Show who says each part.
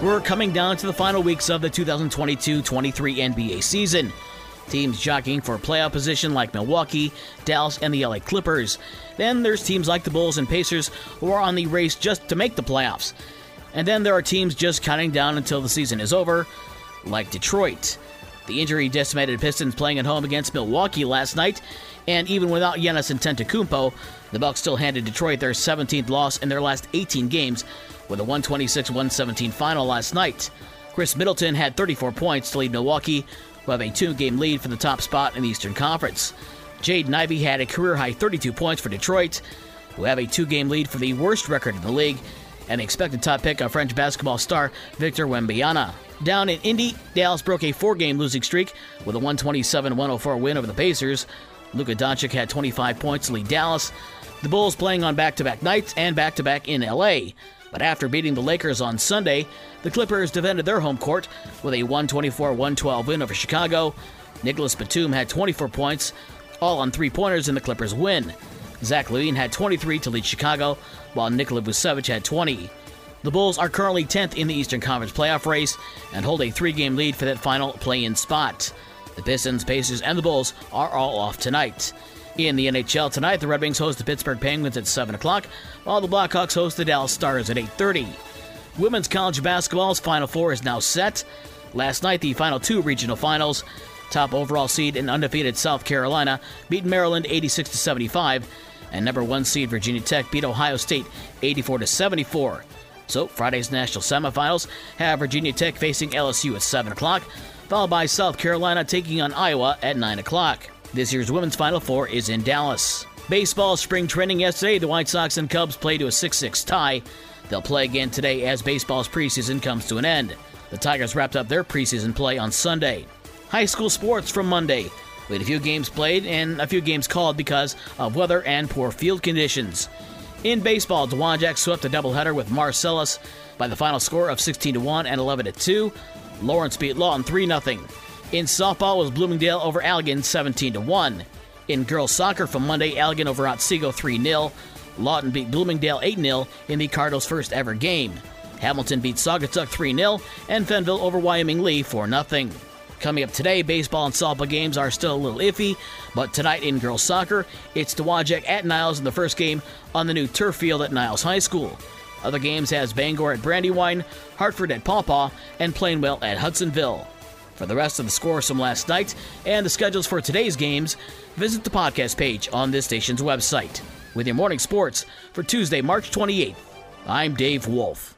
Speaker 1: We're coming down to the final weeks of the 2022 23 NBA season. Teams jockeying for playoff position like Milwaukee, Dallas, and the LA Clippers. Then there's teams like the Bulls and Pacers who are on the race just to make the playoffs. And then there are teams just counting down until the season is over, like Detroit. The injury decimated Pistons playing at home against Milwaukee last night, and even without Giannis Antetokounmpo, the Bucks still handed Detroit their 17th loss in their last 18 games, with a 126 117 final last night. Khris Middleton had 34 points to lead Milwaukee, who have a two game lead for the top spot in the Eastern Conference. Jaden Ivey had a career high 32 points for Detroit, who have a two game lead for the worst record in the league, and the expected top pick of French basketball star Victor Wembanyama. Down in Indy, Dallas broke a four game losing streak with a 127 104 win over the Pacers. Luka Doncic had 25 points to lead Dallas. The Bulls playing on back to back nights and back to back in LA. But after beating the Lakers on Sunday, the Clippers defended their home court with a 124 112 win over Chicago. Nicolas Batum had 24 points, all on three pointers in the Clippers' win. Zach LaVine had 23 to lead Chicago, while Nikola Vucevic had 20. The Bulls are currently 10th in the Eastern Conference playoff race and hold a three game lead for that final play in spot. The Pistons, Pacers, and the Bulls are all off tonight. In the NHL tonight, the Red Wings host the Pittsburgh Penguins at 7 o'clock, while the Blackhawks host the Dallas Stars at 8.30. Women's college basketball's Final Four is now set. Last night, the final two regional finals. Top overall seed and undefeated South Carolina beat Maryland 86 75, and number one seed Virginia Tech beat Ohio State 84 74. So Friday's national semifinals have Virginia Tech facing LSU at 7 o'clock, followed by South Carolina taking on Iowa at 9 o'clock. This year's women's Final Four is in Dallas. Baseball spring training yesterday, the White Sox and Cubs played to a 6 6 tie. They'll play again today as baseball's preseason comes to an end. The Tigers wrapped up their preseason play on Sunday. High school sports from Monday. We had a few games played and a few games called because of weather and poor field conditions. In baseball, Dowagiac swept a doubleheader with Marcellus by the final score of 16 1 and 11 2. Lawrence beat Lawton 3 0. In softball was Bloomingdale over Allegan 17 to 1. In girls soccer from Monday, Allegan over Otsego 3 0. Lawton beat Bloomingdale 8 0 in the Cardinals' first ever game. Hamilton beat Saugatuck 3 0, and Fenville over Wyoming Lee 4 0. Coming up today, baseball and softball games are still a little iffy, but tonight in girls soccer, it's Dowagiac at Niles in the first game on the new turf field at Niles High School. Other games has Bangor at Brandywine, Hartford at Paw Paw, and Plainwell at Hudsonville. For the rest of the scores from last night and the schedules for today's games, visit the podcast page on this station's website. With your morning sports for Tuesday, March 28th, I'm Dave Wolf.